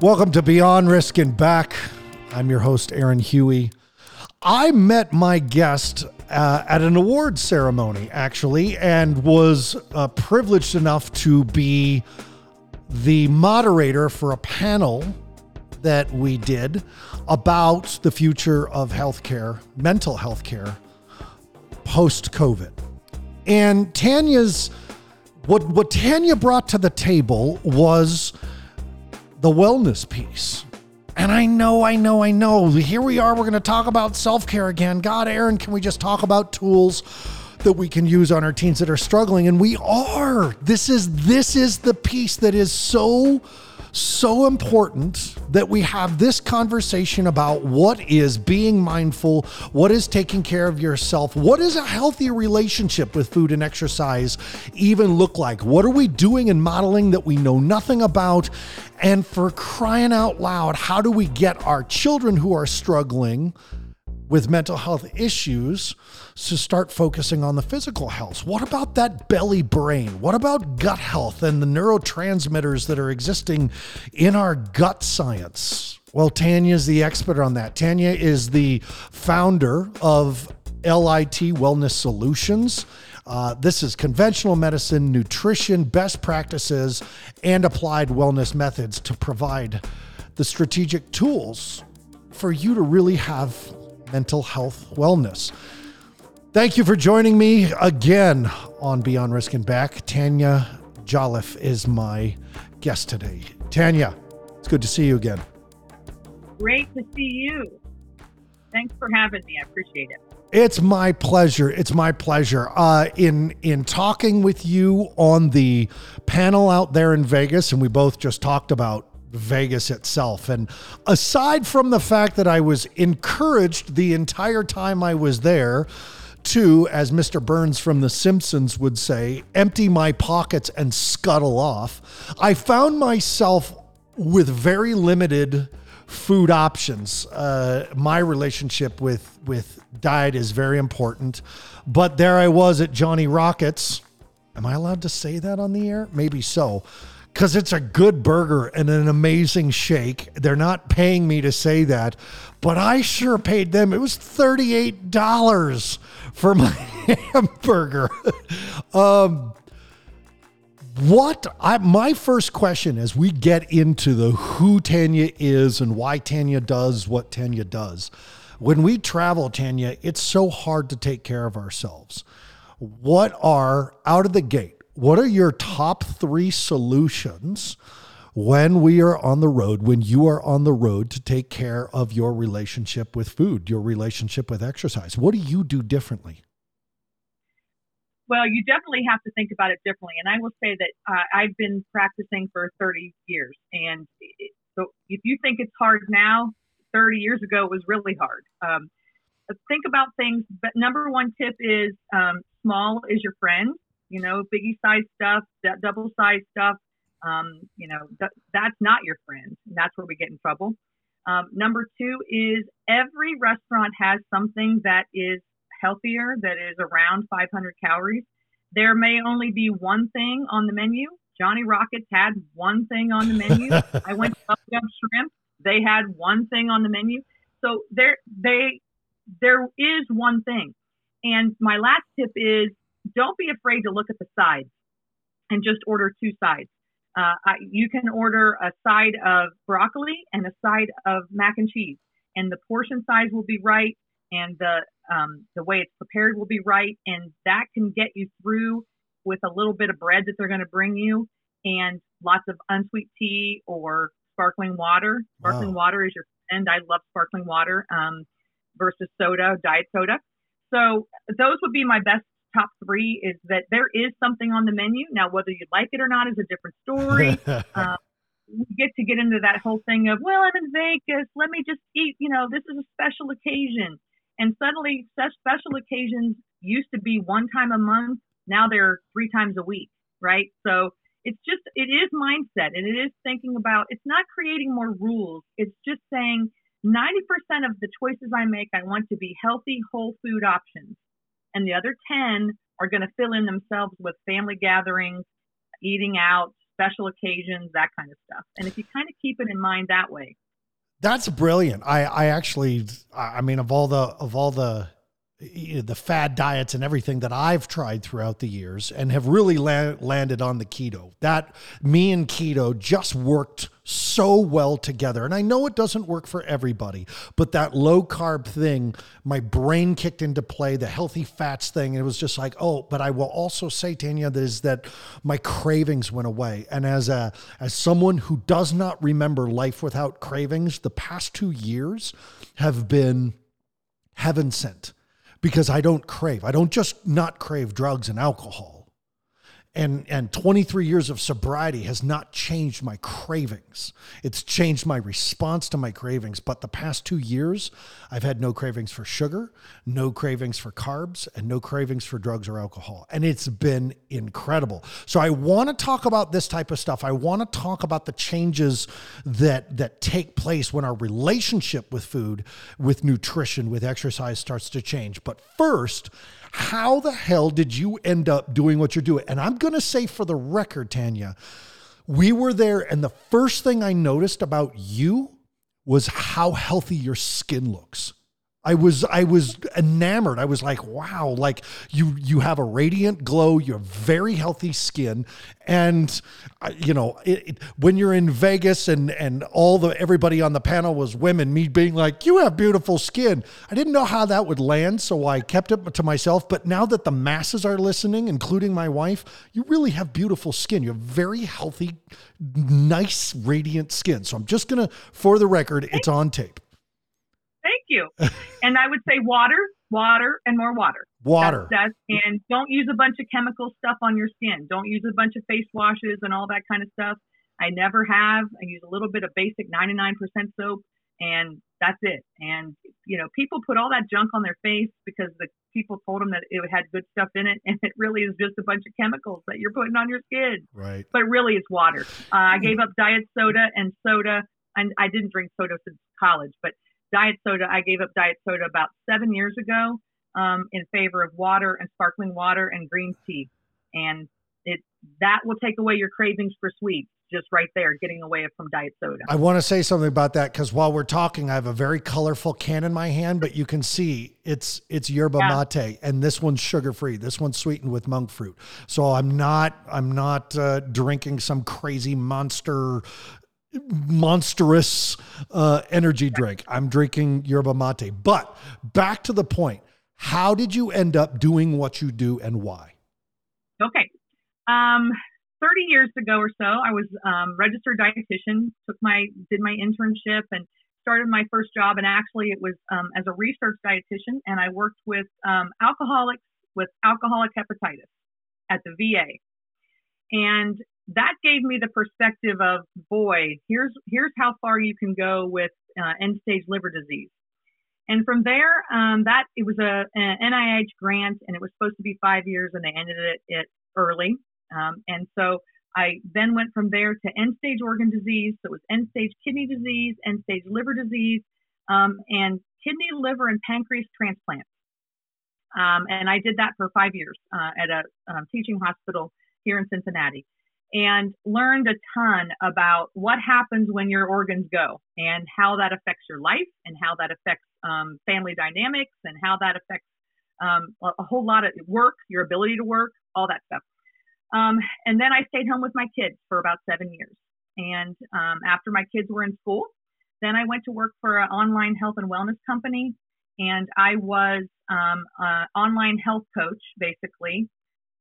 Welcome to Beyond Risk and Back. I'm your host, Aaron Huey. I met my guest uh, at an award ceremony, actually, and was uh, privileged enough to be the moderator for a panel that we did about the future of healthcare, mental health care, post COVID. And Tanya's what what Tanya brought to the table was the wellness piece. And I know, I know, I know. Here we are. We're going to talk about self care again. God, Aaron, can we just talk about tools that we can use on our teens that are struggling? And we are. This is this is the piece that is so so important that we have this conversation about what is being mindful, what is taking care of yourself, what is a healthy relationship with food and exercise even look like? What are we doing and modeling that we know nothing about? And for crying out loud, how do we get our children who are struggling? with mental health issues to start focusing on the physical health. What about that belly brain? What about gut health and the neurotransmitters that are existing in our gut science? Well, Tanya is the expert on that. Tanya is the founder of LIT Wellness Solutions. Uh, this is conventional medicine, nutrition, best practices, and applied wellness methods to provide the strategic tools for you to really have mental health wellness. Thank you for joining me again on Beyond Risk and Back. Tanya Jolliffe is my guest today. Tanya, it's good to see you again. Great to see you. Thanks for having me. I appreciate it. It's my pleasure. It's my pleasure. Uh, in in talking with you on the panel out there in Vegas, and we both just talked about Vegas itself. And aside from the fact that I was encouraged the entire time I was there to, as Mr. Burns from The Simpsons would say, empty my pockets and scuttle off, I found myself with very limited food options. Uh, my relationship with with diet is very important, but there I was at Johnny Rockets. Am I allowed to say that on the air? Maybe so because it's a good burger and an amazing shake. They're not paying me to say that, but I sure paid them. It was $38 for my hamburger. um, what I my first question as we get into the who Tanya is and why Tanya does what Tanya does. When we travel, Tanya, it's so hard to take care of ourselves. What are out of the gate? what are your top three solutions when we are on the road, when you are on the road to take care of your relationship with food, your relationship with exercise? What do you do differently? Well, you definitely have to think about it differently. And I will say that uh, I've been practicing for 30 years. And so if you think it's hard now, 30 years ago it was really hard. Um, think about things. But number one tip is um, small is your friend you know, biggie size stuff, that double size stuff, um, you know, th- that's not your friend. That's where we get in trouble. Um, number two is every restaurant has something that is healthier, that is around 500 calories. There may only be one thing on the menu. Johnny Rockets had one thing on the menu. I went to Up Shrimp. They had one thing on the menu. So there, they, there is one thing. And my last tip is don't be afraid to look at the sides and just order two sides. Uh, I, you can order a side of broccoli and a side of mac and cheese, and the portion size will be right, and the um, the way it's prepared will be right, and that can get you through with a little bit of bread that they're going to bring you, and lots of unsweet tea or sparkling water. Sparkling wow. water is your friend. I love sparkling water um, versus soda, diet soda. So those would be my best top three is that there is something on the menu. Now, whether you like it or not is a different story. um, we get to get into that whole thing of, well, I'm in Vegas. Let me just eat. You know, this is a special occasion. And suddenly, such special occasions used to be one time a month. Now they're three times a week, right? So it's just, it is mindset and it is thinking about, it's not creating more rules. It's just saying 90% of the choices I make, I want to be healthy, whole food options and the other 10 are going to fill in themselves with family gatherings, eating out, special occasions, that kind of stuff. And if you kind of keep it in mind that way. That's brilliant. I, I actually, I mean, of all the, of all the, the fad diets and everything that I've tried throughout the years and have really la- landed on the keto. That me and keto just worked so well together. And I know it doesn't work for everybody, but that low carb thing, my brain kicked into play, the healthy fats thing. And it was just like, oh, but I will also say, Tanya, that is that my cravings went away. And as a as someone who does not remember life without cravings, the past two years have been heaven sent because I don't crave. I don't just not crave drugs and alcohol and and 23 years of sobriety has not changed my cravings. It's changed my response to my cravings. But the past 2 years I've had no cravings for sugar no cravings for carbs and no cravings for drugs or alcohol. And it's been incredible. So I want to talk about this type of stuff. I want to talk about the changes that that take place when our relationship with food with nutrition with exercise starts to change. But first how the hell did you end up doing what you're doing? And I'm going to say for the record, Tanya, we were there, and the first thing I noticed about you was how healthy your skin looks. I was I was enamored. I was like, wow, like you you have a radiant glow. You have very healthy skin, and uh, you know it, it, when you're in Vegas and and all the everybody on the panel was women. Me being like, you have beautiful skin. I didn't know how that would land, so I kept it to myself. But now that the masses are listening, including my wife, you really have beautiful skin. You have very healthy, nice, radiant skin. So I'm just gonna, for the record, it's on tape you. and I would say water, water, and more water. Water. That's, that's, and don't use a bunch of chemical stuff on your skin. Don't use a bunch of face washes and all that kind of stuff. I never have. I use a little bit of basic 99% soap, and that's it. And you know, people put all that junk on their face because the people told them that it had good stuff in it, and it really is just a bunch of chemicals that you're putting on your skin. Right. But really, it's water. Uh, I gave up diet soda and soda, and I didn't drink soda since college, but diet soda. I gave up diet soda about seven years ago um, in favor of water and sparkling water and green tea, and it that will take away your cravings for sweets. Just right there, getting away from diet soda. I want to say something about that because while we're talking, I have a very colorful can in my hand, but you can see it's it's yerba yeah. mate, and this one's sugar free. This one's sweetened with monk fruit. So I'm not I'm not uh, drinking some crazy monster monstrous uh, energy drink. I'm drinking yerba mate. But back to the point, how did you end up doing what you do and why? Okay. Um, 30 years ago or so, I was um, registered dietitian, took my, did my internship and started my first job. And actually it was um, as a research dietitian and I worked with um, alcoholics with alcoholic hepatitis at the VA. And that gave me the perspective of boy here's here's how far you can go with uh, end stage liver disease. And from there um, that it was a an nih grant and it was supposed to be five years and they ended it, it early. Um, and so i then went from there to end stage organ disease. So it was end stage kidney disease end stage liver disease um, and kidney liver and pancreas transplants. Um, and i did that for five years uh, at a um, teaching hospital here in cincinnati and learned a ton about what happens when your organs go and how that affects your life and how that affects um, family dynamics and how that affects um, a whole lot of work, your ability to work, all that stuff. Um, and then I stayed home with my kids for about seven years. And um, after my kids were in school, then I went to work for an online health and wellness company. And I was um, an online health coach, basically,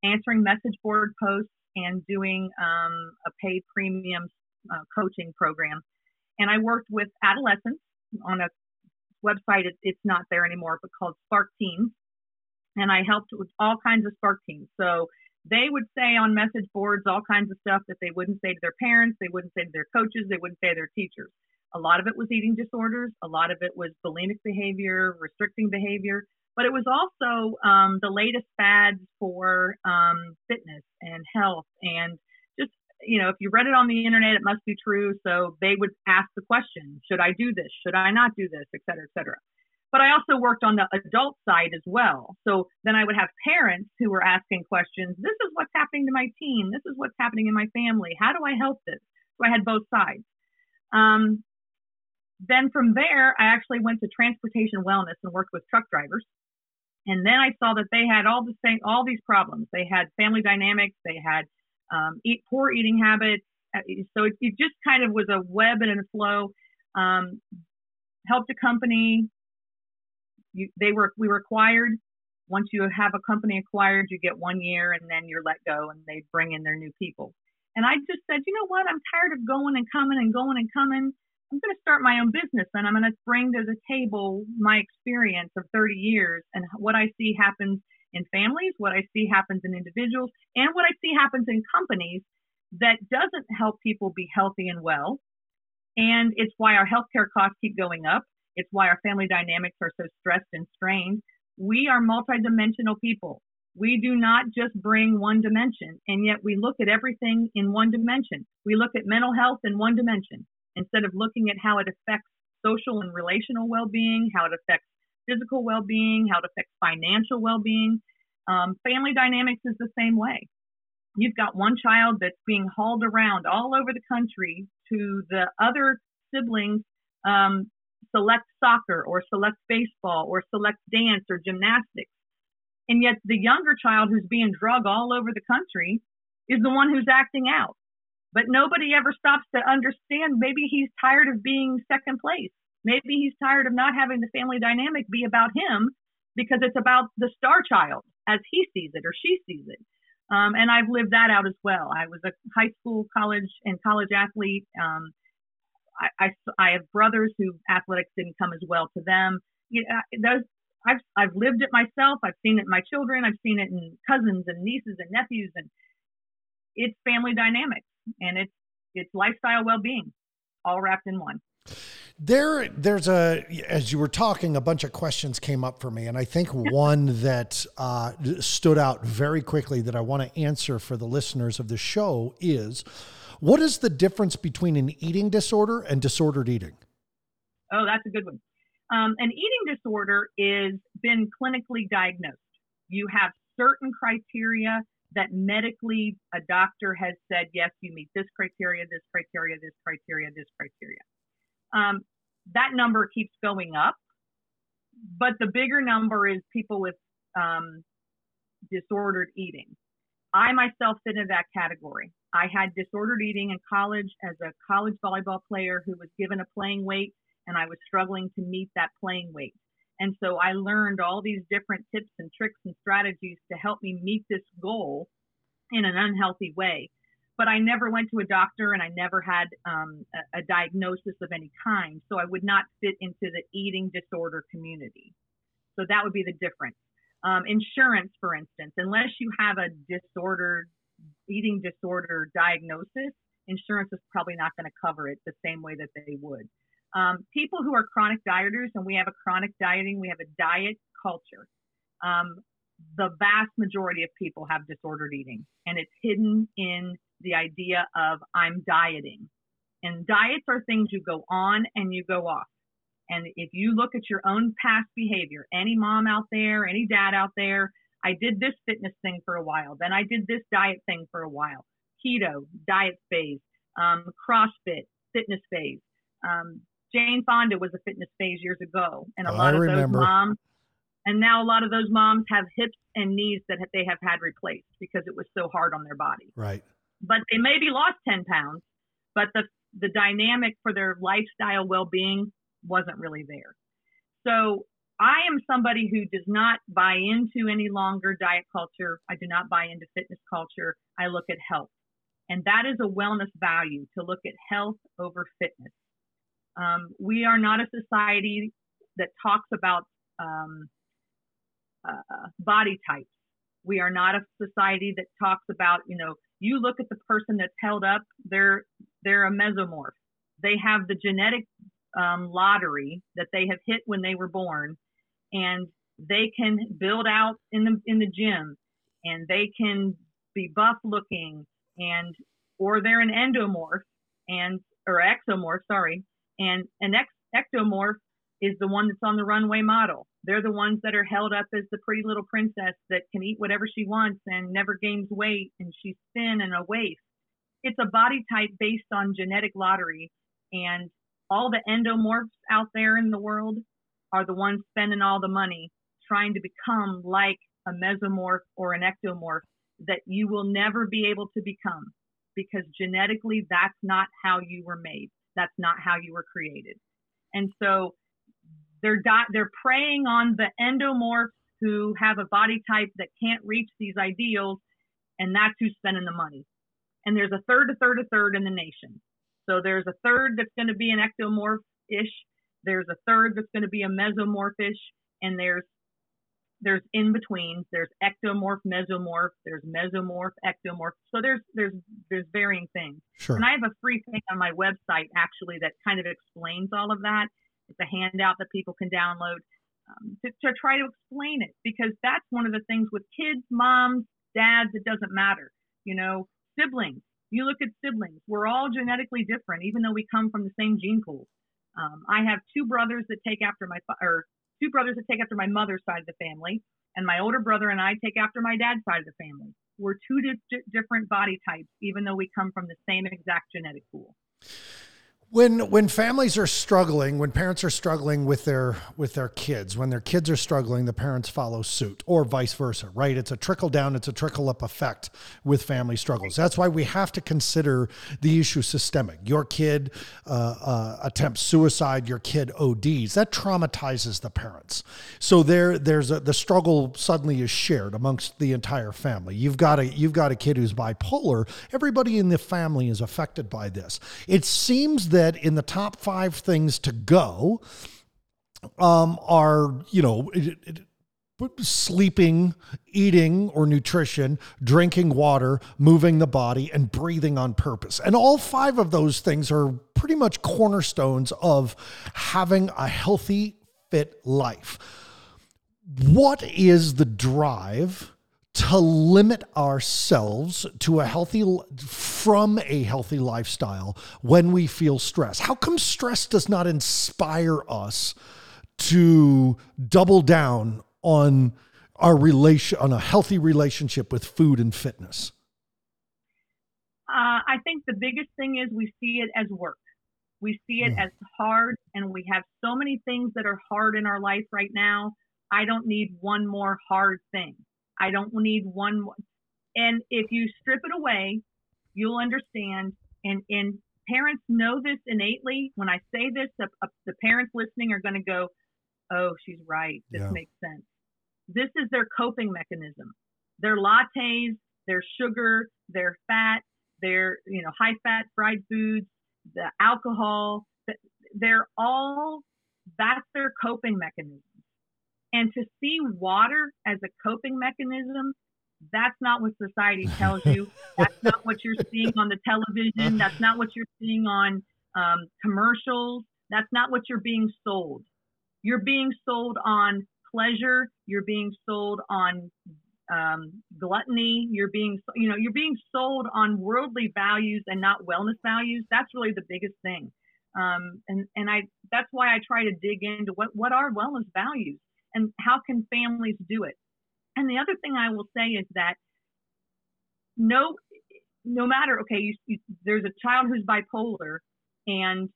answering message board posts and doing um, a paid premium uh, coaching program. And I worked with adolescents on a website, it, it's not there anymore, but called Spark Teens. And I helped with all kinds of Spark Teens. So they would say on message boards all kinds of stuff that they wouldn't say to their parents, they wouldn't say to their coaches, they wouldn't say to their teachers. A lot of it was eating disorders, a lot of it was bulimic behavior, restricting behavior, but it was also um, the latest fads for um, fitness and health and just you know if you read it on the internet it must be true so they would ask the question should i do this should i not do this et cetera et cetera but I also worked on the adult side as well. So then I would have parents who were asking questions. This is what's happening to my teen. This is what's happening in my family. How do I help this? So I had both sides. Um, then from there, I actually went to transportation wellness and worked with truck drivers. And then I saw that they had all the same, all these problems. They had family dynamics. They had um, eat poor eating habits. Uh, so it, it, just kind of was a web and a flow. Um, helped a company. You, they were we were acquired. Once you have a company acquired, you get one year, and then you're let go, and they bring in their new people. And I just said, you know what? I'm tired of going and coming and going and coming. I'm going to start my own business and I'm going to bring to the table my experience of 30 years and what I see happens in families, what I see happens in individuals, and what I see happens in companies that doesn't help people be healthy and well. And it's why our healthcare costs keep going up. It's why our family dynamics are so stressed and strained. We are multidimensional people. We do not just bring one dimension, and yet we look at everything in one dimension. We look at mental health in one dimension instead of looking at how it affects social and relational well-being, how it affects physical well-being, how it affects financial well-being. Um, family dynamics is the same way. You've got one child that's being hauled around all over the country to the other siblings um, select soccer or select baseball or select dance or gymnastics. And yet the younger child who's being drug all over the country is the one who's acting out. But nobody ever stops to understand maybe he's tired of being second place. Maybe he's tired of not having the family dynamic be about him because it's about the star child as he sees it or she sees it. Um, and I've lived that out as well. I was a high school, college, and college athlete. Um, I, I, I, have brothers who athletics didn't come as well to them. You know, those, I've, I've lived it myself. I've seen it in my children. I've seen it in cousins and nieces and nephews, and it's family dynamics and it's it's lifestyle well-being all wrapped in one. There there's a as you were talking a bunch of questions came up for me and i think one that uh, stood out very quickly that i want to answer for the listeners of the show is what is the difference between an eating disorder and disordered eating? Oh that's a good one. Um, an eating disorder is been clinically diagnosed. You have certain criteria that medically a doctor has said, yes, you meet this criteria, this criteria, this criteria, this criteria. Um, that number keeps going up, but the bigger number is people with um, disordered eating. I myself fit into that category. I had disordered eating in college as a college volleyball player who was given a playing weight, and I was struggling to meet that playing weight. And so I learned all these different tips and tricks and strategies to help me meet this goal in an unhealthy way. But I never went to a doctor and I never had um, a, a, diagnosis of any kind. So I would not fit into the eating disorder community. So that would be the difference. Um, insurance, for instance, unless you have a disordered eating disorder diagnosis, insurance is probably not going to cover it the same way that they would. Um, people who are chronic dieters, and we have a chronic dieting, we have a diet culture. Um, the vast majority of people have disordered eating, and it's hidden in the idea of I'm dieting. And diets are things you go on and you go off. And if you look at your own past behavior, any mom out there, any dad out there, I did this fitness thing for a while, then I did this diet thing for a while, keto, diet phase, um, CrossFit, fitness phase. Um, Jane Fonda was a fitness phase years ago, and a lot I of remember. those moms, and now a lot of those moms have hips and knees that they have had replaced because it was so hard on their body. Right. But they maybe lost ten pounds, but the the dynamic for their lifestyle well being wasn't really there. So I am somebody who does not buy into any longer diet culture. I do not buy into fitness culture. I look at health. And that is a wellness value to look at health over fitness. Um, we are not a society that talks about um, uh, body types. We are not a society that talks about, you know, you look at the person that's held up, they're they're a mesomorph. They have the genetic um, lottery that they have hit when they were born, and they can build out in the in the gym, and they can be buff looking, and or they're an endomorph and or exomorph, sorry, and an ectomorph is the one that's on the runway model. They're the ones that are held up as the pretty little princess that can eat whatever she wants and never gains weight and she's thin and a waif. It's a body type based on genetic lottery and all the endomorphs out there in the world are the ones spending all the money trying to become like a mesomorph or an ectomorph that you will never be able to become because genetically that's not how you were made. That's not how you were created. And so they're di- they're preying on the endomorphs who have a body type that can't reach these ideals, and that's who's spending the money. And there's a third, a third, a third in the nation. So there's a third that's going to be an ectomorph-ish. There's a third that's going to be a mesomorphish, and there's there's in between. There's ectomorph, mesomorph. There's mesomorph, ectomorph. So there's there's there's varying things. Sure. And I have a free thing on my website actually that kind of explains all of that. It's a handout that people can download um, to, to try to explain it because that's one of the things with kids, moms, dads. It doesn't matter. You know, siblings. You look at siblings. We're all genetically different, even though we come from the same gene pool. Um, I have two brothers that take after my or two brothers that take after my mother's side of the family, and my older brother and I take after my dad's side of the family. We're two di- different body types, even though we come from the same exact genetic pool when when families are struggling when parents are struggling with their with their kids when their kids are struggling the parents follow suit or vice versa right? It's a trickle down it's a trickle up effect with family struggles. That's why we have to consider the issue systemic. Your kid uh, uh, attempts suicide your kid ods that traumatizes the parents. So there there's a the struggle suddenly is shared amongst the entire family. You've got a you've got a kid who's bipolar. Everybody in the family is affected by this. It seems that that in the top five things to go um, are, you know, it, it, sleeping, eating or nutrition, drinking water, moving the body, and breathing on purpose. And all five of those things are pretty much cornerstones of having a healthy, fit life. What is the drive? To limit ourselves to a healthy from a healthy lifestyle when we feel stress how come stress does not inspire us to double down on our relation on a healthy relationship with food and fitness? Uh, i think the biggest thing is we see it as work. We see it mm. as hard and we have so many things that are hard in our life right now. I don't need one more hard thing I don't need one. And if you strip it away, you'll understand. And, and parents know this innately. When I say this, the, uh, the parents listening are going to go, oh, she's right. This yeah. makes sense. This is their coping mechanism. Their lattes, their sugar, their fat, their, you know, high fat fried foods, the alcohol, they're all, that's their coping mechanism. And to see water as a coping mechanism, that's not what society tells you. that's not what you're seeing on the television. That's not what you're seeing on um, commercials. That's not what you're being sold. You're being sold on pleasure. You're being sold on um, gluttony. You're being, you know, you're being sold on worldly values and not wellness values. That's really the biggest thing. Um, and and I that's why I try to dig into what what are wellness values and how can families do it? And the other thing I will say is that no, no matter, okay, you, you, there's a child who's bipolar and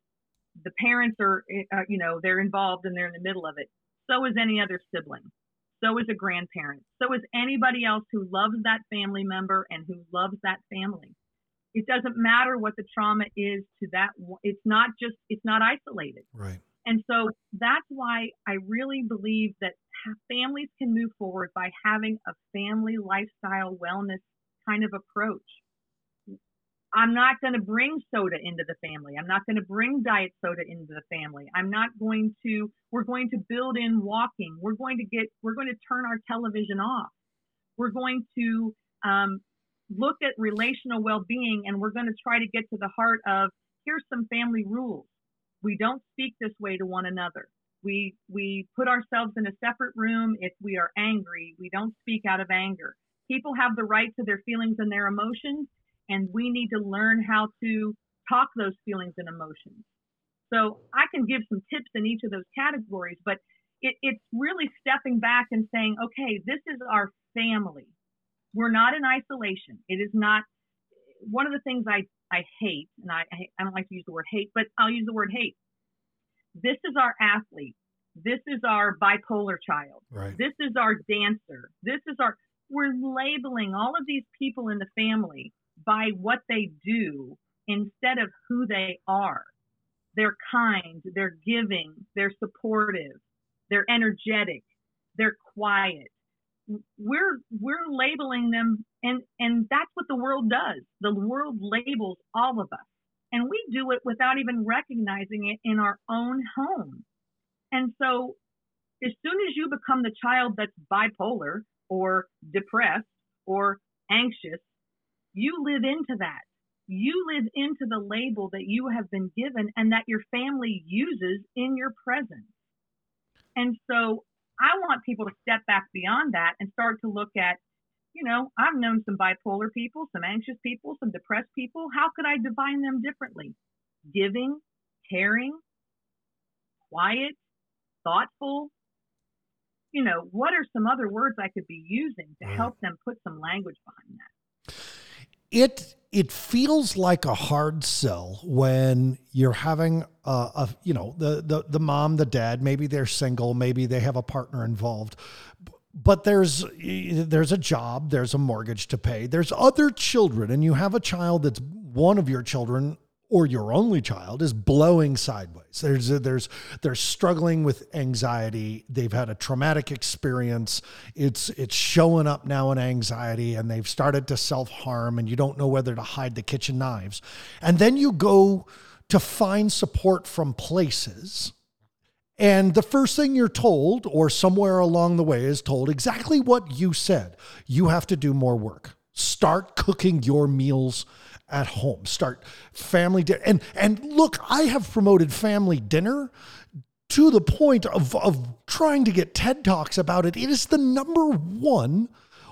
the parents are, uh, you know, they're involved and they're in the middle of it. So is any other sibling. So is a grandparent. So is anybody else who loves that family member and who loves that family. It doesn't matter what the trauma is to that. It's not just, it's not isolated. Right. And so that's why I really believe that families can move forward by having a family lifestyle wellness kind of approach. I'm not going to bring soda into the family. I'm not going to bring diet soda into the family. I'm not going to, we're going to build in walking. We're going to get, we're going to turn our television off. We're going to um, look at relational well being and we're going to try to get to the heart of here's some family rules we don't speak this way to one another. We, we put ourselves in a separate room if we are angry. We don't speak out of anger. People have the right to their feelings and their emotions, and we need to learn how to talk those feelings and emotions. So I can give some tips in each of those categories, but it, it's really stepping back and saying, okay, this is our family. We're not in isolation. It is not one of the things I, I hate, and I, I don't like to use the word hate, but I'll use the word hate. This is our athlete. This is our bipolar child. Right. This is our dancer. This is our, we're labeling all of these people in the family by what they do instead of who they are. They're kind, they're giving, they're supportive, they're energetic, they're quiet. We're we're labeling them and and that's what the world does. The world labels all of us. And we do it without even recognizing it in our own home. And so as soon as you become the child that's bipolar or depressed or anxious, you live into that. You live into the label that you have been given and that your family uses in your presence. And so I want people to step back beyond that and start to look at, you know, I've known some bipolar people, some anxious people, some depressed people. How could I define them differently? Giving, caring, quiet, thoughtful. You know, what are some other words I could be using to mm. help them put some language behind that? it it feels like a hard sell when you're having a, a, you know the, the the mom the dad maybe they're single maybe they have a partner involved but there's there's a job there's a mortgage to pay there's other children and you have a child that's one of your children or your only child is blowing sideways. There's there's they're struggling with anxiety. They've had a traumatic experience. It's it's showing up now in anxiety, and they've started to self harm, and you don't know whether to hide the kitchen knives. And then you go to find support from places. And the first thing you're told, or somewhere along the way, is told exactly what you said. You have to do more work. Start cooking your meals at home. Start family dinner. And and look, I have promoted family dinner to the point of, of trying to get TED Talks about it. It is the number one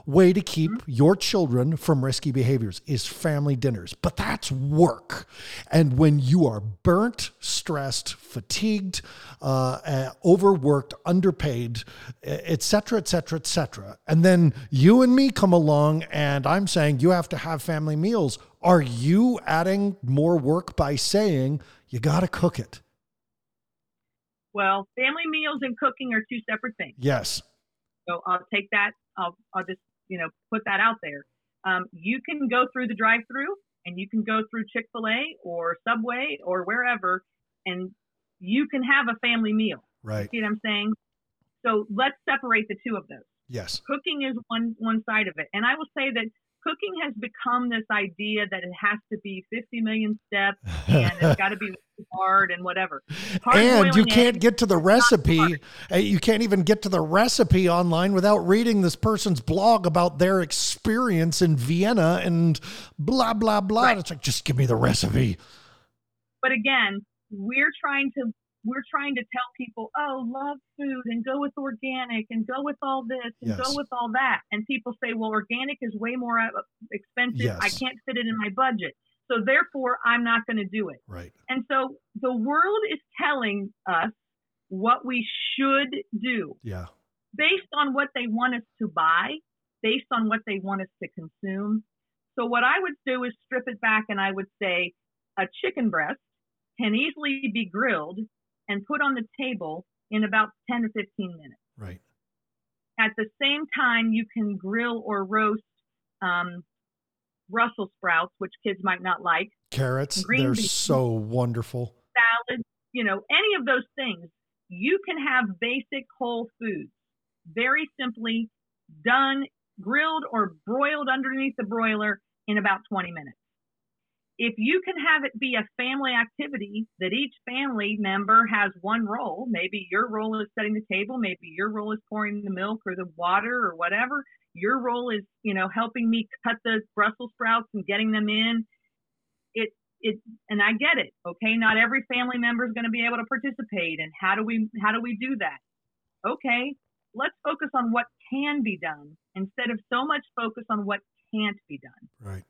way to keep your children from risky behaviors is family dinners but that's work and when you are burnt stressed fatigued uh, uh, overworked underpaid etc etc etc and then you and me come along and i'm saying you have to have family meals are you adding more work by saying you got to cook it? Well, family meals and cooking are two separate things. Yes. So I'll take that. I'll, I'll just, you know, put that out there. Um, you can go through the drive through and you can go through Chick fil A or Subway or wherever and you can have a family meal. Right. You see what I'm saying? So let's separate the two of those. Yes. Cooking is one one side of it. And I will say that cooking has become this idea that it has to be 50 million steps and it's got to be hard and whatever. Hard and you can't get to the recipe. Uh, you can't even get to the recipe online without reading this person's blog about their experience in Vienna and blah, blah, blah. Right. It's like, just give me the recipe. But again, we're trying to we're trying to tell people, oh, love food and go with organic and go with all this and yes. go with all that. And people say, well, organic is way more uh, expensive. Yes. I can't fit it in my budget. So therefore, I'm not going to do it. Right. And so the world is telling us what we should do. Yeah. Based on what they want us to buy, based on what they want us to consume. So what I would do is strip it back and I would say a chicken breast can easily be grilled and put on the table in about 10 to 15 minutes. Right. At the same time, you can grill or roast um, Brussels sprouts, which kids might not like. Carrots, they're beans, so wonderful. Salad, you know, any of those things. You can have basic whole foods, very simply done, grilled or broiled underneath the broiler in about 20 minutes if you can have it be a family activity that each family member has one role, maybe your role is setting the table, maybe your role is pouring the milk or the water or whatever. Your role is, you know, helping me cut the Brussels sprouts and getting them in. It it and I get it. Okay, not every family member is going to be able to participate and how do we how do we do that? Okay, let's focus on what can be done instead of so much focus on what can't be done. Right.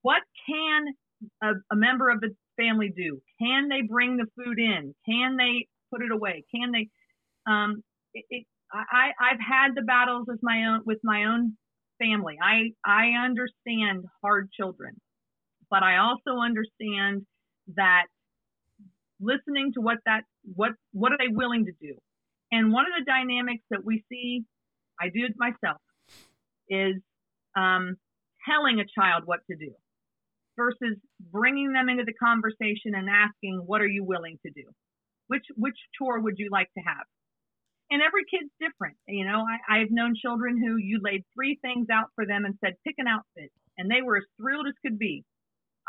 What can a, a member of the family do? Can they bring the food in? Can they put it away? Can they? Um, it, it, I, I've had the battles with my own with my own family. I I understand hard children, but I also understand that listening to what that what what are they willing to do, and one of the dynamics that we see, I do it myself, is um, telling a child what to do versus bringing them into the conversation and asking, "What are you willing to do? Which which chore would you like to have?" And every kid's different. You know, I, I've known children who you laid three things out for them and said, "Pick an outfit," and they were as thrilled as could be.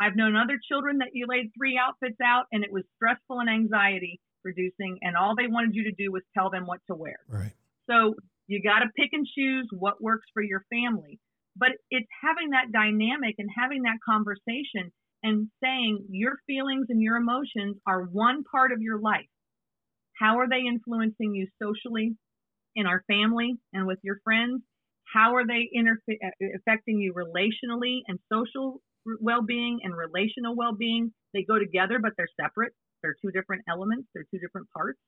I've known other children that you laid three outfits out and it was stressful and anxiety producing, and all they wanted you to do was tell them what to wear. Right. So you got to pick and choose what works for your family but it's having that dynamic and having that conversation and saying your feelings and your emotions are one part of your life. How are they influencing you socially, in our family, and with your friends? How are they uh, affecting you relationally and social well-being and relational well-being? They go together, but they're separate. They're two different elements. They're two different parts.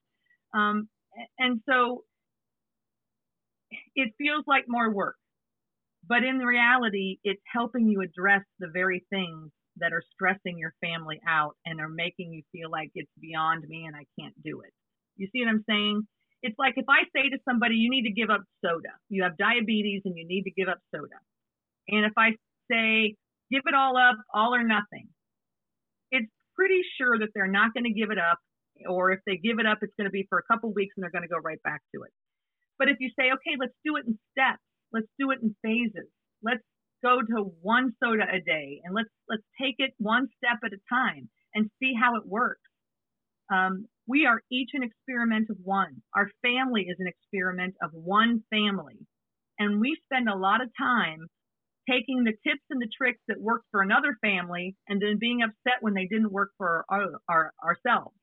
Um, and so it feels like more work but in reality, it's helping you address the very things that are stressing your family out and are making you feel like it's beyond me and I can't do it. You see what I'm saying? It's like if I say to somebody, you need to give up soda. You have diabetes and you need to give up soda. And if I say, give it all up, all or nothing, it's pretty sure that they're not going to give it up. Or if they give it up, it's going to be for a couple weeks and they're going to go right back to it. But if you say, okay, let's do it in steps, Let's do it in phases. Let's go to one soda a day and let's let's take it one step at a time and see how it works. Um, we are each an experiment of one. Our family is an experiment of one family. And we spend a lot of time taking the tips and the tricks that worked for another family and then being upset when they didn't work for our, our, ourselves.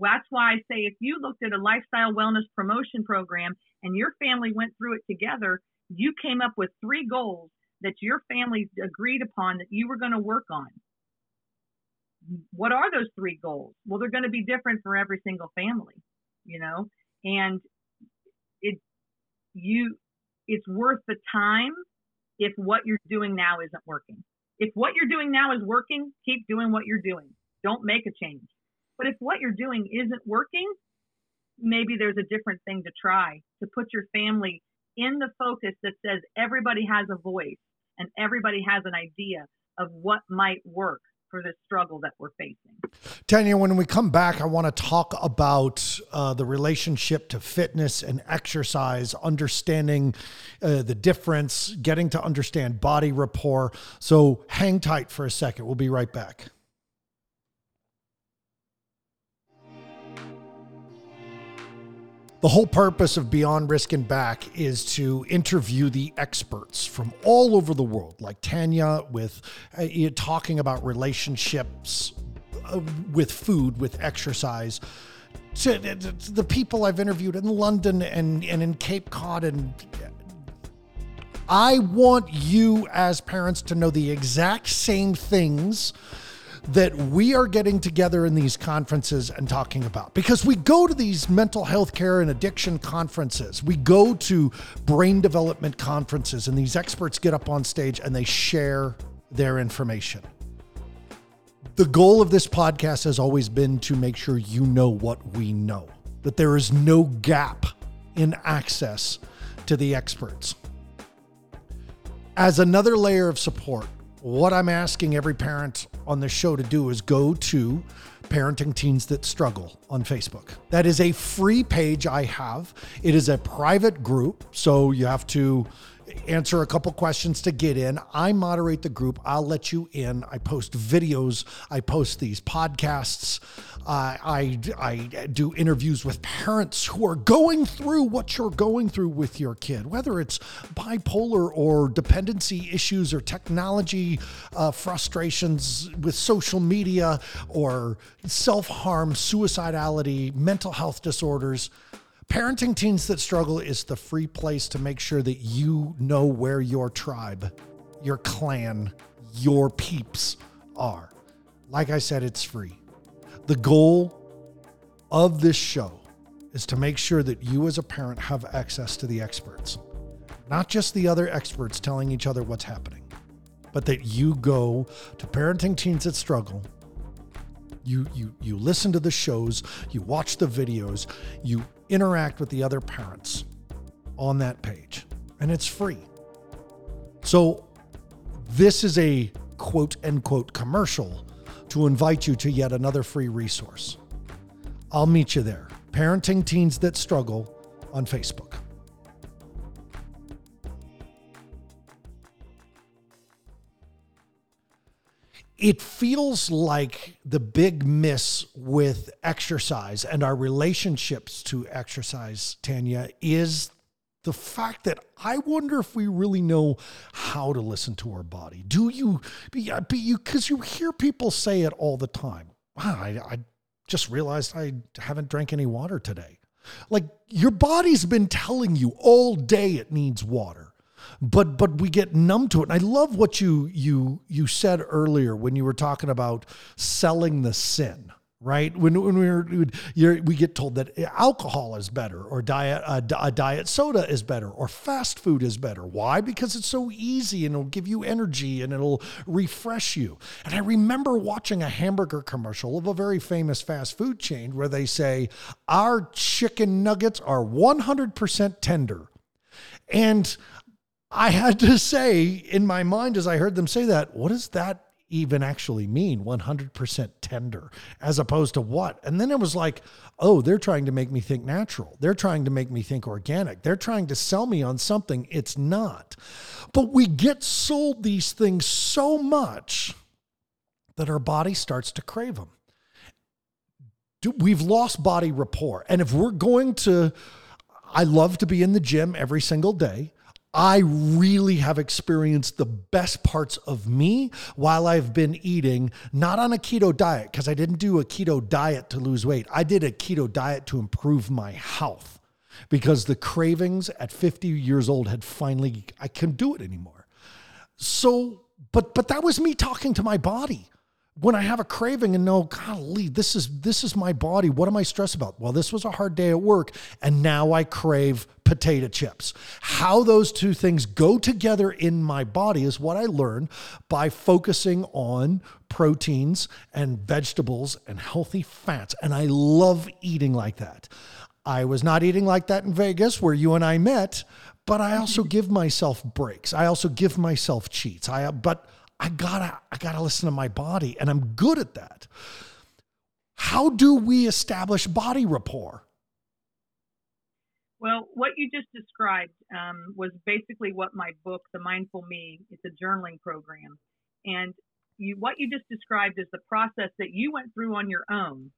That's why I say if you looked at a lifestyle wellness promotion program and your family went through it together, you came up with three goals that your family agreed upon that you were going to work on. What are those three goals? Well, they're going to be different for every single family, you know, and it, you, it's worth the time if what you're doing now isn't working. If what you're doing now is working, keep doing what you're doing. Don't make a change. But if what you're doing isn't working, maybe there's a different thing to try to put your family in the focus that says everybody has a voice and everybody has an idea of what might work for the struggle that we're facing. Tanya, when we come back, I want to talk about uh, the relationship to fitness and exercise, understanding uh, the difference, getting to understand body rapport. So hang tight for a second. We'll be right back. The whole purpose of Beyond Risk and Back is to interview the experts from all over the world, like Tanya, with uh, talking about relationships uh, with food, with exercise. To, to, the people I've interviewed in London and, and in Cape Cod and I want you as parents to know the exact same things that we are getting together in these conferences and talking about because we go to these mental health care and addiction conferences. We go to brain development conferences, and these experts get up on stage and they share their information. The goal of this podcast has always been to make sure you know what we know, that there is no gap in access to the experts. As another layer of support, what I'm asking every parent on the show to do is go to Parenting Teens That Struggle on Facebook. That is a free page I have. It is a private group, so you have to answer a couple questions to get in. I moderate the group. I'll let you in. I post videos. I post these podcasts. Uh, I, I do interviews with parents who are going through what you're going through with your kid, whether it's bipolar or dependency issues or technology uh, frustrations with social media or self harm, suicidality, mental health disorders. Parenting Teens That Struggle is the free place to make sure that you know where your tribe, your clan, your peeps are. like I said, it's free. The goal of this show is to make sure that you as a parent have access to the experts, not just the other experts telling each other what's happening, but that you go to parenting teens that struggle. You, you, you listen to the shows, you watch the videos, you interact with the other parents on that page, and it's free. So, this is a quote unquote commercial to invite you to yet another free resource. I'll meet you there. Parenting Teens That Struggle on Facebook. It feels like the big miss with exercise and our relationships to exercise, Tanya, is the fact that I wonder if we really know how to listen to our body. Do you? Because uh, you hear people say it all the time. Wow, I, I just realized I haven't drank any water today. Like your body's been telling you all day it needs water. But but we get numb to it. And I love what you you you said earlier when you were talking about selling the sin right? When, when we're, we get told that alcohol is better or diet, a diet soda is better or fast food is better. Why? Because it's so easy and it'll give you energy and it'll refresh you. And I remember watching a hamburger commercial of a very famous fast food chain where they say, Our chicken nuggets are 100% tender. And I had to say in my mind as I heard them say that, what does that even actually mean 100% tender as opposed to what? And then it was like, oh, they're trying to make me think natural. They're trying to make me think organic. They're trying to sell me on something it's not. But we get sold these things so much that our body starts to crave them. We've lost body rapport. And if we're going to, I love to be in the gym every single day. I really have experienced the best parts of me while I've been eating, not on a keto diet, because I didn't do a keto diet to lose weight. I did a keto diet to improve my health because the cravings at 50 years old had finally, I couldn't do it anymore. So, but, but that was me talking to my body when I have a craving and know, golly, this is this is my body. What am I stressed about? Well, this was a hard day at work, and now I crave potato chips. How those two things go together in my body is what I learned by focusing on proteins and vegetables and healthy fats. And I love eating like that. I was not eating like that in Vegas where you and I met, but I also give myself breaks. I also give myself cheats. I but I gotta, I gotta listen to my body, and I'm good at that. How do we establish body rapport? Well, what you just described um, was basically what my book, The Mindful Me, it's a journaling program, and you, what you just described is the process that you went through on your own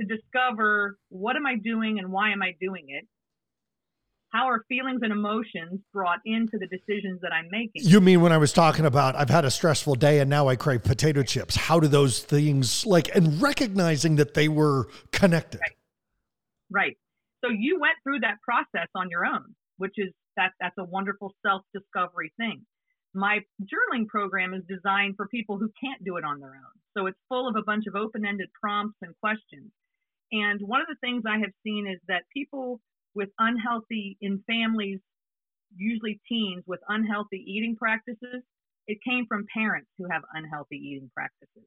to discover what am I doing and why am I doing it, how are feelings and emotions brought into the decisions that I'm making? You mean when I was talking about I've had a stressful day and now I crave potato chips? How do those things like and recognizing that they were connected? Right. right. So you went through that process on your own, which is that that's a wonderful self-discovery thing. My journaling program is designed for people who can't do it on their own. So it's full of a bunch of open-ended prompts and questions. And one of the things I have seen is that people with unhealthy in families, usually teens with unhealthy eating practices, it came from parents who have unhealthy eating practices.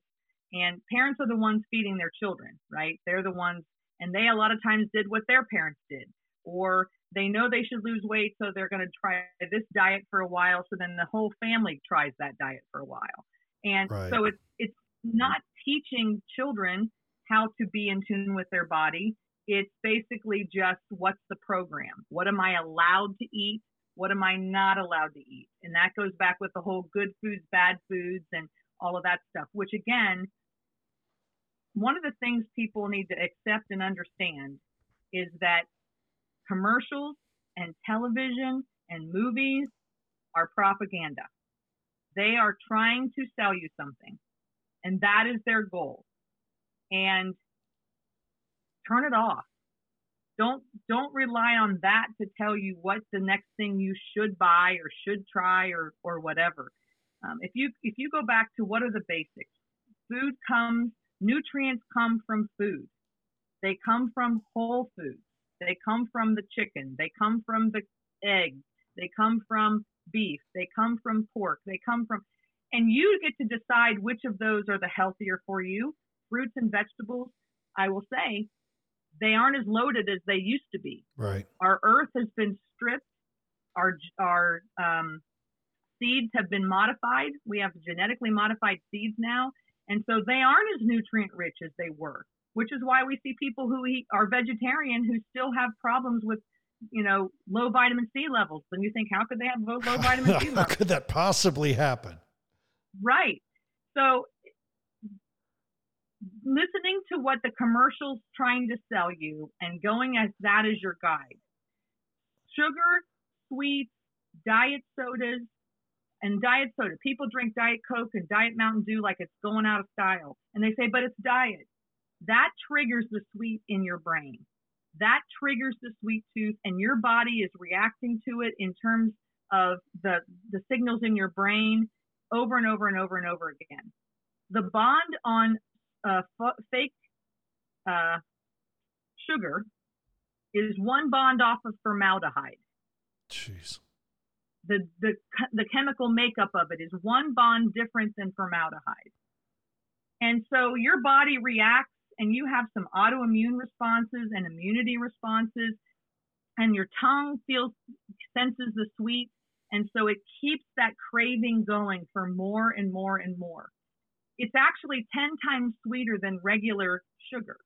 And parents are the ones feeding their children, right? They're the ones, and they a lot of times did what their parents did, or they know they should lose weight, so they're going to try this diet for a while. So then the whole family tries that diet for a while, and right. so it's it's not teaching children how to be in tune with their body. It's basically just what's the program? What am I allowed to eat? What am I not allowed to eat? And that goes back with the whole good foods, bad foods, and all of that stuff, which again, one of the things people need to accept and understand is that commercials and television and movies are propaganda. They are trying to sell you something, and that is their goal. And turn it off. Don't don't rely on that to tell you what the next thing you should buy or should try or or whatever. Um, if you if you go back to what are the basics, Food comes, nutrients come from food. They come from whole foods. They come from the chicken. They come from the egg. They come from beef. They come from pork. They come from, and you get to decide which of those are the healthier for you. Fruits and vegetables, I will say, they aren't as loaded as they used to be. Right. Our earth has been stripped. Our our um, seeds have been modified. We have genetically modified seeds now, and so they aren't as nutrient rich as they were. Which is why we see people who eat are vegetarian who still have problems with, you know, low vitamin C levels. And you think, how could they have low, low vitamin C levels? how could that possibly happen? Right. So listening to what the commercial's trying to sell you and going as that is your guide. Sugar, sweets, diet sodas, and diet soda. People drink Diet Coke and Diet Mountain Dew like it's going out of style. And they say, but it's diet. That triggers the sweet in your brain. That triggers the sweet tooth, and your body is reacting to it in terms of the, the signals in your brain over and over and over and over again. The bond on uh, f- fake uh, sugar is one bond off of formaldehyde. Jeez. The, the, the chemical makeup of it is one bond different than formaldehyde. And so your body reacts and you have some autoimmune responses and immunity responses and your tongue feels senses the sweet and so it keeps that craving going for more and more and more it's actually 10 times sweeter than regular sugar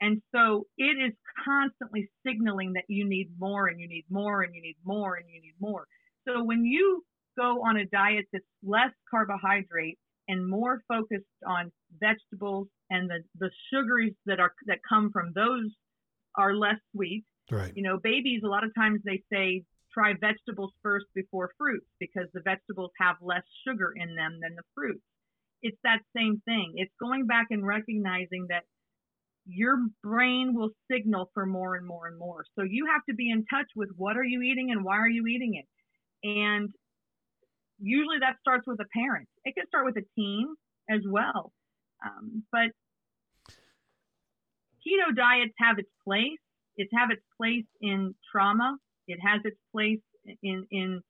and so it is constantly signaling that you need more and you need more and you need more and you need more so when you go on a diet that's less carbohydrate and more focused on vegetables and the, the sugars that are that come from those are less sweet. Right. You know, babies a lot of times they say try vegetables first before fruits because the vegetables have less sugar in them than the fruits. It's that same thing. It's going back and recognizing that your brain will signal for more and more and more. So you have to be in touch with what are you eating and why are you eating it. And usually that starts with a parent. It can start with a teen as well. Um, but keto diets have its place. It have its place in trauma. It has its place in in.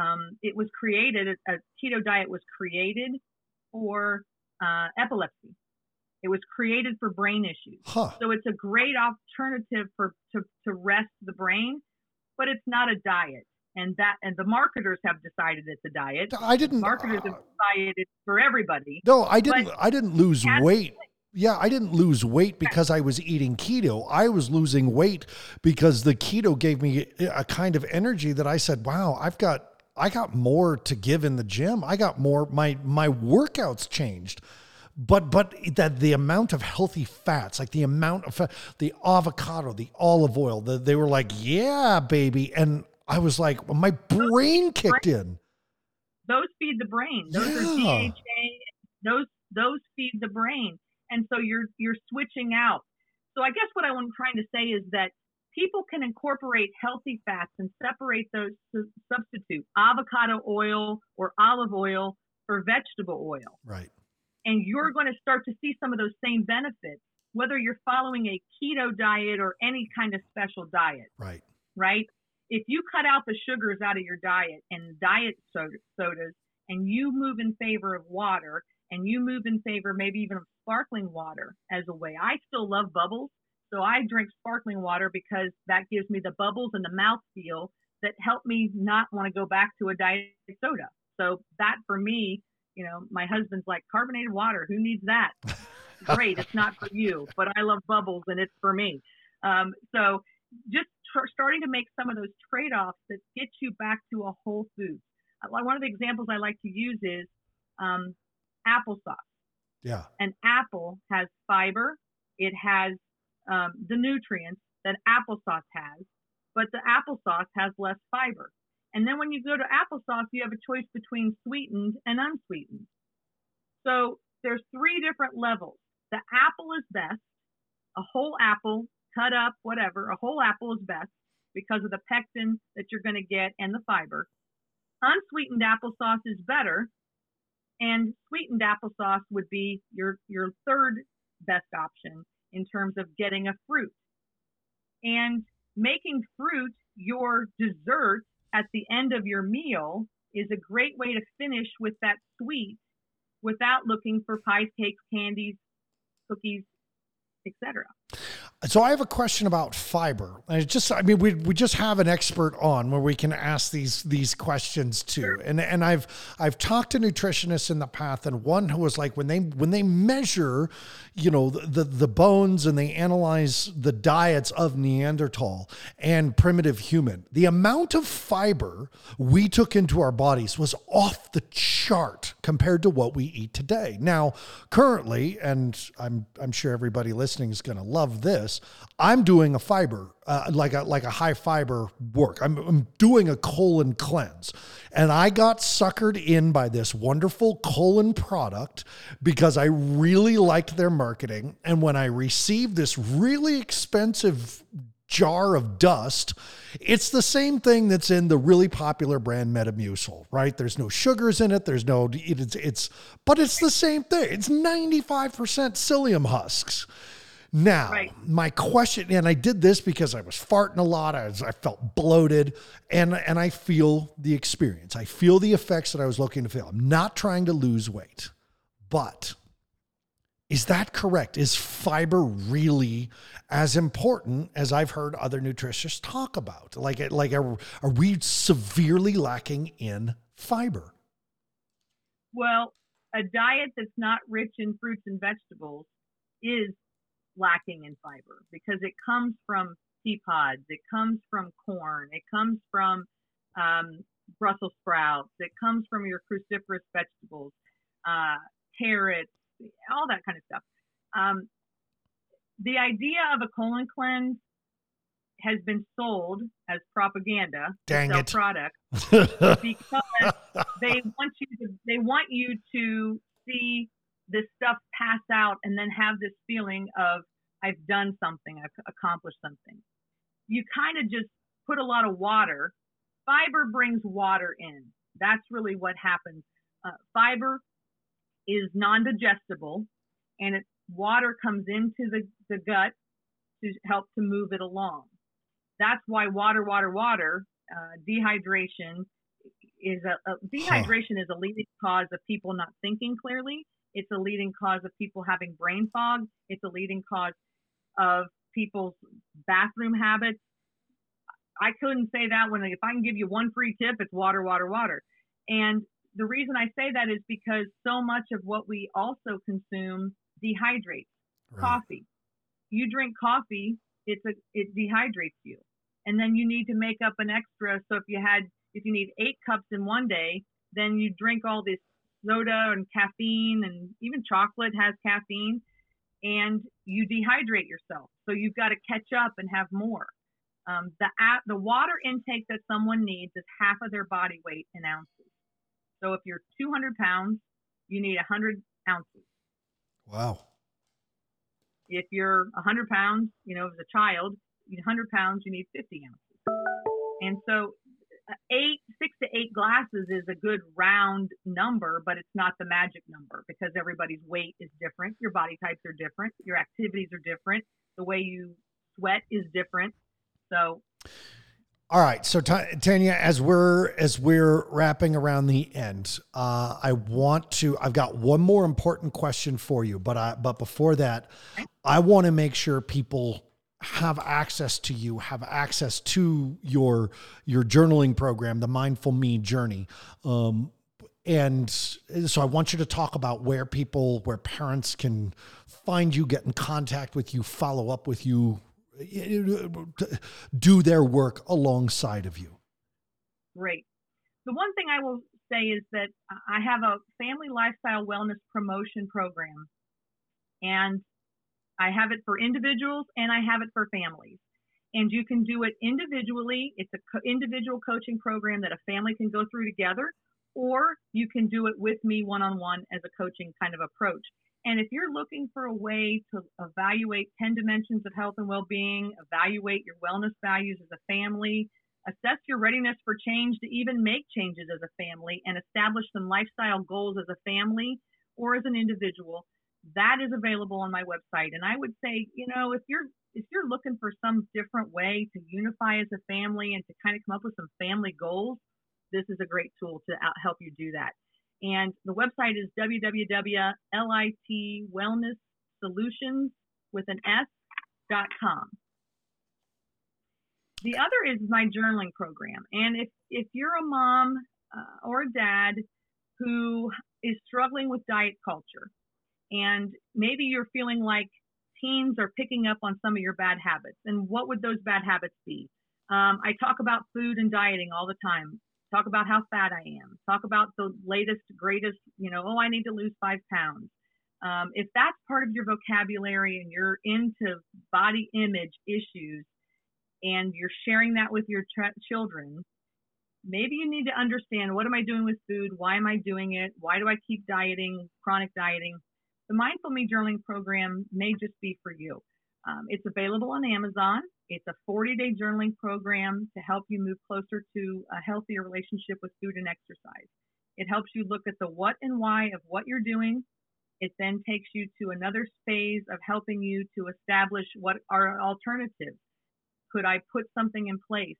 Um, it was created. A keto diet was created for uh, epilepsy. It was created for brain issues. Huh. So it's a great alternative for to, to rest the brain, but it's not a diet and that and the marketers have decided it's a diet. I didn't. Marketers have decided it's for everybody. No, I didn't. I didn't lose weight. Yeah, I didn't lose weight because I was eating keto. I was losing weight because the keto gave me a kind of energy that I said, "Wow, I've got I got more to give in the gym. I got more my my workouts changed." But but that the amount of healthy fats, like the amount of the avocado, the olive oil, the, they were like, "Yeah, baby." And I was like, my brain kicked in. Those feed the brain. Those yeah. are DHA. Those those feed the brain, and so you're you're switching out. So I guess what I'm trying to say is that people can incorporate healthy fats and separate those to substitute avocado oil or olive oil for vegetable oil. Right. And you're going to start to see some of those same benefits, whether you're following a keto diet or any kind of special diet. Right. Right if you cut out the sugars out of your diet and diet sodas and you move in favor of water and you move in favor maybe even of sparkling water as a way. I still love bubbles, so I drink sparkling water because that gives me the bubbles and the mouth feel that help me not want to go back to a diet soda. So that for me, you know, my husband's like carbonated water. Who needs that? Great, it's not for you, but I love bubbles and it's for me. Um, so just tr- starting to make some of those trade-offs that get you back to a whole food. Uh, one of the examples I like to use is um, applesauce. Yeah. An apple has fiber. It has um, the nutrients that applesauce has, but the applesauce has less fiber. And then when you go to applesauce, you have a choice between sweetened and unsweetened. So there's three different levels. The apple is best. A whole apple cut up, whatever. A whole apple is best because of the pectin that you're going to get and the fiber. Unsweetened applesauce is better. And sweetened applesauce would be your, your third best option in terms of getting a fruit. And making fruit your dessert at the end of your meal is a great way to finish with that sweet without looking for pies, cakes, candies, cookies, etc. So I have a question about fiber. I just I mean we we just have an expert on where we can ask these these questions too. Sure. And and I've I've talked to nutritionists in the past and one who was like when they when they measure, you know, the the bones and they analyze the diets of Neanderthal and primitive human, the amount of fiber we took into our bodies was off the chart compared to what we eat today. Now, currently and I'm I'm sure everybody listening is going to love this I'm doing a fiber, uh, like a like a high fiber work. I'm, I'm doing a colon cleanse, and I got suckered in by this wonderful colon product because I really liked their marketing. And when I received this really expensive jar of dust. It's the same thing that's in the really popular brand Metamucil, right? There's no sugars in it. There's no it's it's but it's the same thing. It's 95% psyllium husks. Now, right. my question, and I did this because I was farting a lot. I, was, I felt bloated, and and I feel the experience. I feel the effects that I was looking to feel. I'm not trying to lose weight, but is that correct? Is fiber really as important as I've heard other nutritionists talk about? Like, like are, are we severely lacking in fiber? Well, a diet that's not rich in fruits and vegetables is lacking in fiber because it comes from pea pods, it comes from corn, it comes from um, Brussels sprouts, it comes from your cruciferous vegetables, uh, carrots, all that kind of stuff. Um, the idea of a colon cleanse has been sold as propaganda Dang to sell it. products because they want you to they want you to see this stuff pass out and then have this feeling of I've done something, I've accomplished something. You kind of just put a lot of water. Fiber brings water in. That's really what happens. Uh, fiber is non-digestible, and it, water comes into the, the gut to help to move it along. That's why water, water, water, uh, dehydration is a, a dehydration huh. is a leading cause of people not thinking clearly it's a leading cause of people having brain fog. It's a leading cause of people's bathroom habits. I couldn't say that when if I can give you one free tip, it's water, water, water. And the reason I say that is because so much of what we also consume dehydrates. Right. Coffee. You drink coffee, it's a it dehydrates you. And then you need to make up an extra. So if you had if you need eight cups in one day, then you drink all this soda and caffeine and even chocolate has caffeine and you dehydrate yourself. So you've got to catch up and have more. Um, the, the water intake that someone needs is half of their body weight in ounces. So if you're 200 pounds, you need 100 ounces. Wow. If you're 100 pounds, you know, as a child, 100 pounds, you need 50 ounces. And so eight, six to eight glasses is a good round number, but it's not the magic number because everybody's weight is different. Your body types are different. Your activities are different. The way you sweat is different. So. All right, so Tanya, as we're as we're wrapping around the end, uh, I want to. I've got one more important question for you, but I but before that, I want to make sure people have access to you, have access to your your journaling program, the Mindful Me Journey. Um, and so I want you to talk about where people, where parents can find you, get in contact with you, follow up with you, do their work alongside of you. Great. The one thing I will say is that I have a family lifestyle wellness promotion program. And I have it for individuals and I have it for families. And you can do it individually. It's an co- individual coaching program that a family can go through together, or you can do it with me one on one as a coaching kind of approach. And if you're looking for a way to evaluate 10 dimensions of health and well being, evaluate your wellness values as a family, Assess your readiness for change to even make changes as a family and establish some lifestyle goals as a family or as an individual. That is available on my website. And I would say, you know, if you're if you're looking for some different way to unify as a family and to kind of come up with some family goals, this is a great tool to help you do that. And the website is www.litwellnesssolutions with an S dot com. The other is my journaling program. And if, if you're a mom uh, or a dad who is struggling with diet culture, and maybe you're feeling like teens are picking up on some of your bad habits, and what would those bad habits be? Um, I talk about food and dieting all the time. Talk about how fat I am. Talk about the latest, greatest, you know, oh, I need to lose five pounds. Um, if that's part of your vocabulary and you're into body image issues and you're sharing that with your tra- children, maybe you need to understand what am I doing with food? Why am I doing it? Why do I keep dieting, chronic dieting? The Mindful Me Journaling program may just be for you. Um, it's available on Amazon. It's a 40 day journaling program to help you move closer to a healthier relationship with food and exercise. It helps you look at the what and why of what you're doing. It then takes you to another phase of helping you to establish what are alternatives. Could I put something in place?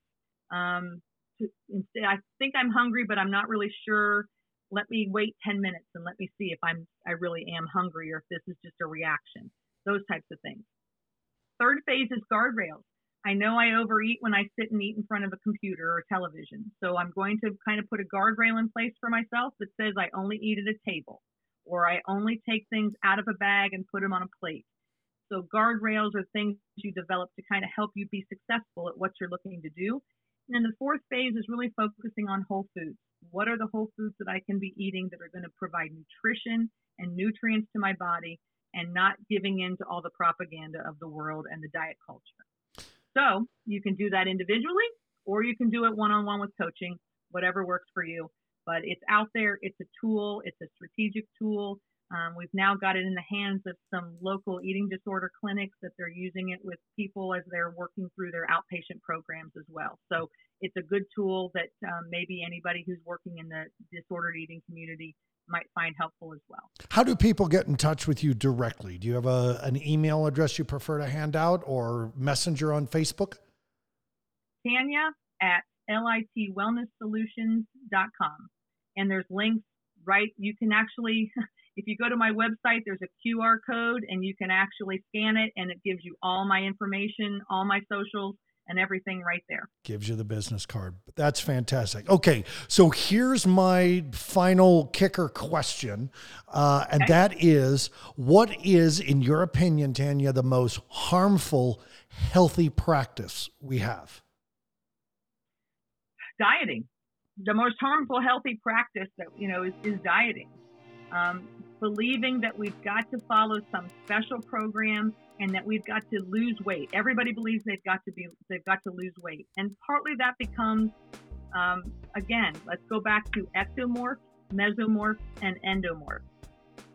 Um, to, I think I'm hungry, but I'm not really sure. Let me wait 10 minutes and let me see if I'm I really am hungry or if this is just a reaction. Those types of things. Third phase is guardrails. I know I overeat when I sit and eat in front of a computer or television. So I'm going to kind of put a guardrail in place for myself that says I only eat at a table or I only take things out of a bag and put them on a plate. So guardrails are things you develop to kind of help you be successful at what you're looking to do. And then the fourth phase is really focusing on whole foods. What are the whole foods that I can be eating that are going to provide nutrition and nutrients to my body and not giving in to all the propaganda of the world and the diet culture? So you can do that individually or you can do it one on one with coaching, whatever works for you. But it's out there, it's a tool, it's a strategic tool. Um, we've now got it in the hands of some local eating disorder clinics that they're using it with people as they're working through their outpatient programs as well. So it's a good tool that um, maybe anybody who's working in the disordered eating community might find helpful as well. How do people get in touch with you directly? Do you have a, an email address you prefer to hand out or messenger on Facebook? Tanya at litwellnesssolutions.com. And there's links right. You can actually, if you go to my website, there's a QR code and you can actually scan it and it gives you all my information, all my socials and everything right there. Gives you the business card. That's fantastic. Okay, so here's my final kicker question, uh, and okay. that is what is, in your opinion, Tanya, the most harmful healthy practice we have? Dieting. The most harmful healthy practice that, you know, is, is dieting. Um, believing that we've got to follow some special program and that we've got to lose weight. Everybody believes they've got to be they've got to lose weight, and partly that becomes um, again. Let's go back to ectomorph, mesomorph, and endomorph.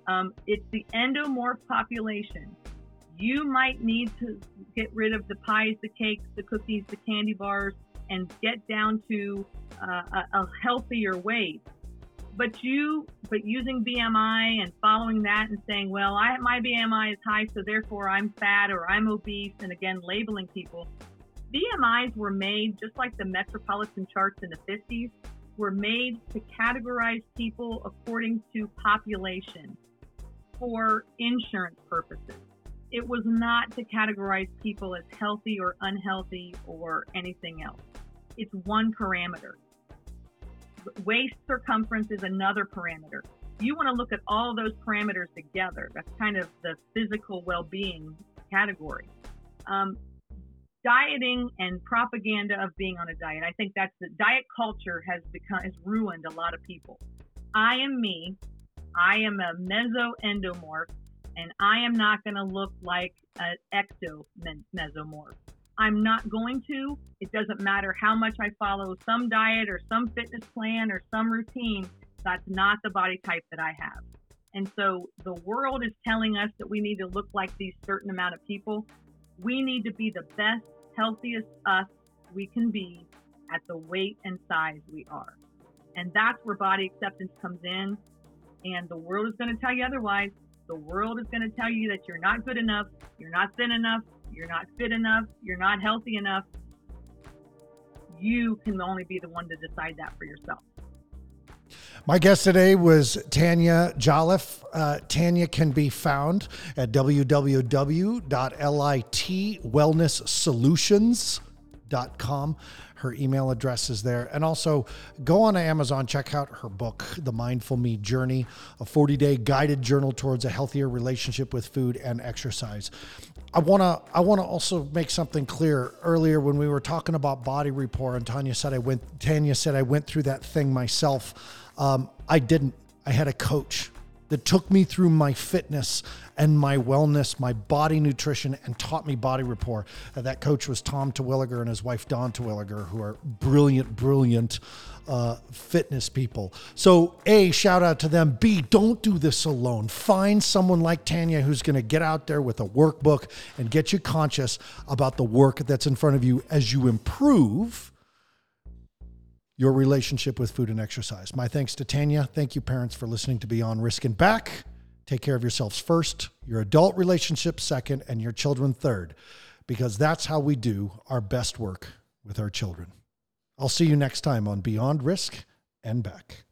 Um, it's the endomorph population. You might need to get rid of the pies, the cakes, the cookies, the candy bars, and get down to uh, a, a healthier weight but you but using BMI and following that and saying, well, I, my BMI is high, so therefore I'm fat or I'm obese, and again labeling people. BMIs were made just like the metropolitan charts in the 50s were made to categorize people according to population for insurance purposes. It was not to categorize people as healthy or unhealthy or anything else. It's one parameter waist circumference is another parameter. You want to look at all those parameters together. That's kind of the physical well-being category. Um, dieting and propaganda of being on a diet. I think that's the diet culture has become has ruined a lot of people. I am me. I am a mesoendomorph, and I am not going to look like an ectomesomorph. I'm not going to. It doesn't matter how much I follow some diet or some fitness plan or some routine. That's not the body type that I have. And so the world is telling us that we need to look like these certain amount of people. We need to be the best, healthiest us we can be at the weight and size we are. And that's where body acceptance comes in. And the world is going to tell you otherwise. The world is going to tell you that you're not good enough, you're not thin enough, you're not fit enough, you're not healthy enough. You can only be the one to decide that for yourself. My guest today was Tanya Jolliffe. Uh, Tanya can be found at www.litwellnesssolutions.com. Her email address is there. And also go on Amazon, check out her book, The Mindful Me Journey, a 40 day guided journal towards a healthier relationship with food and exercise. I want to I want to also make something clear. Earlier when we were talking about body rapport and Tanya said I went Tanya said I went through that thing myself. Um, I didn't. I had a coach that took me through my fitness and my wellness, my body nutrition, and taught me body rapport. Uh, that coach was Tom Terwilliger and his wife Dawn Terwilliger, who are brilliant, brilliant uh, fitness people. So, A, shout out to them. B, don't do this alone. Find someone like Tanya who's going to get out there with a workbook and get you conscious about the work that's in front of you as you improve your relationship with food and exercise. My thanks to Tanya. Thank you, parents, for listening to Beyond Risk and Back. Take care of yourselves first, your adult relationship second, and your children third, because that's how we do our best work with our children. I'll see you next time on Beyond Risk and Back.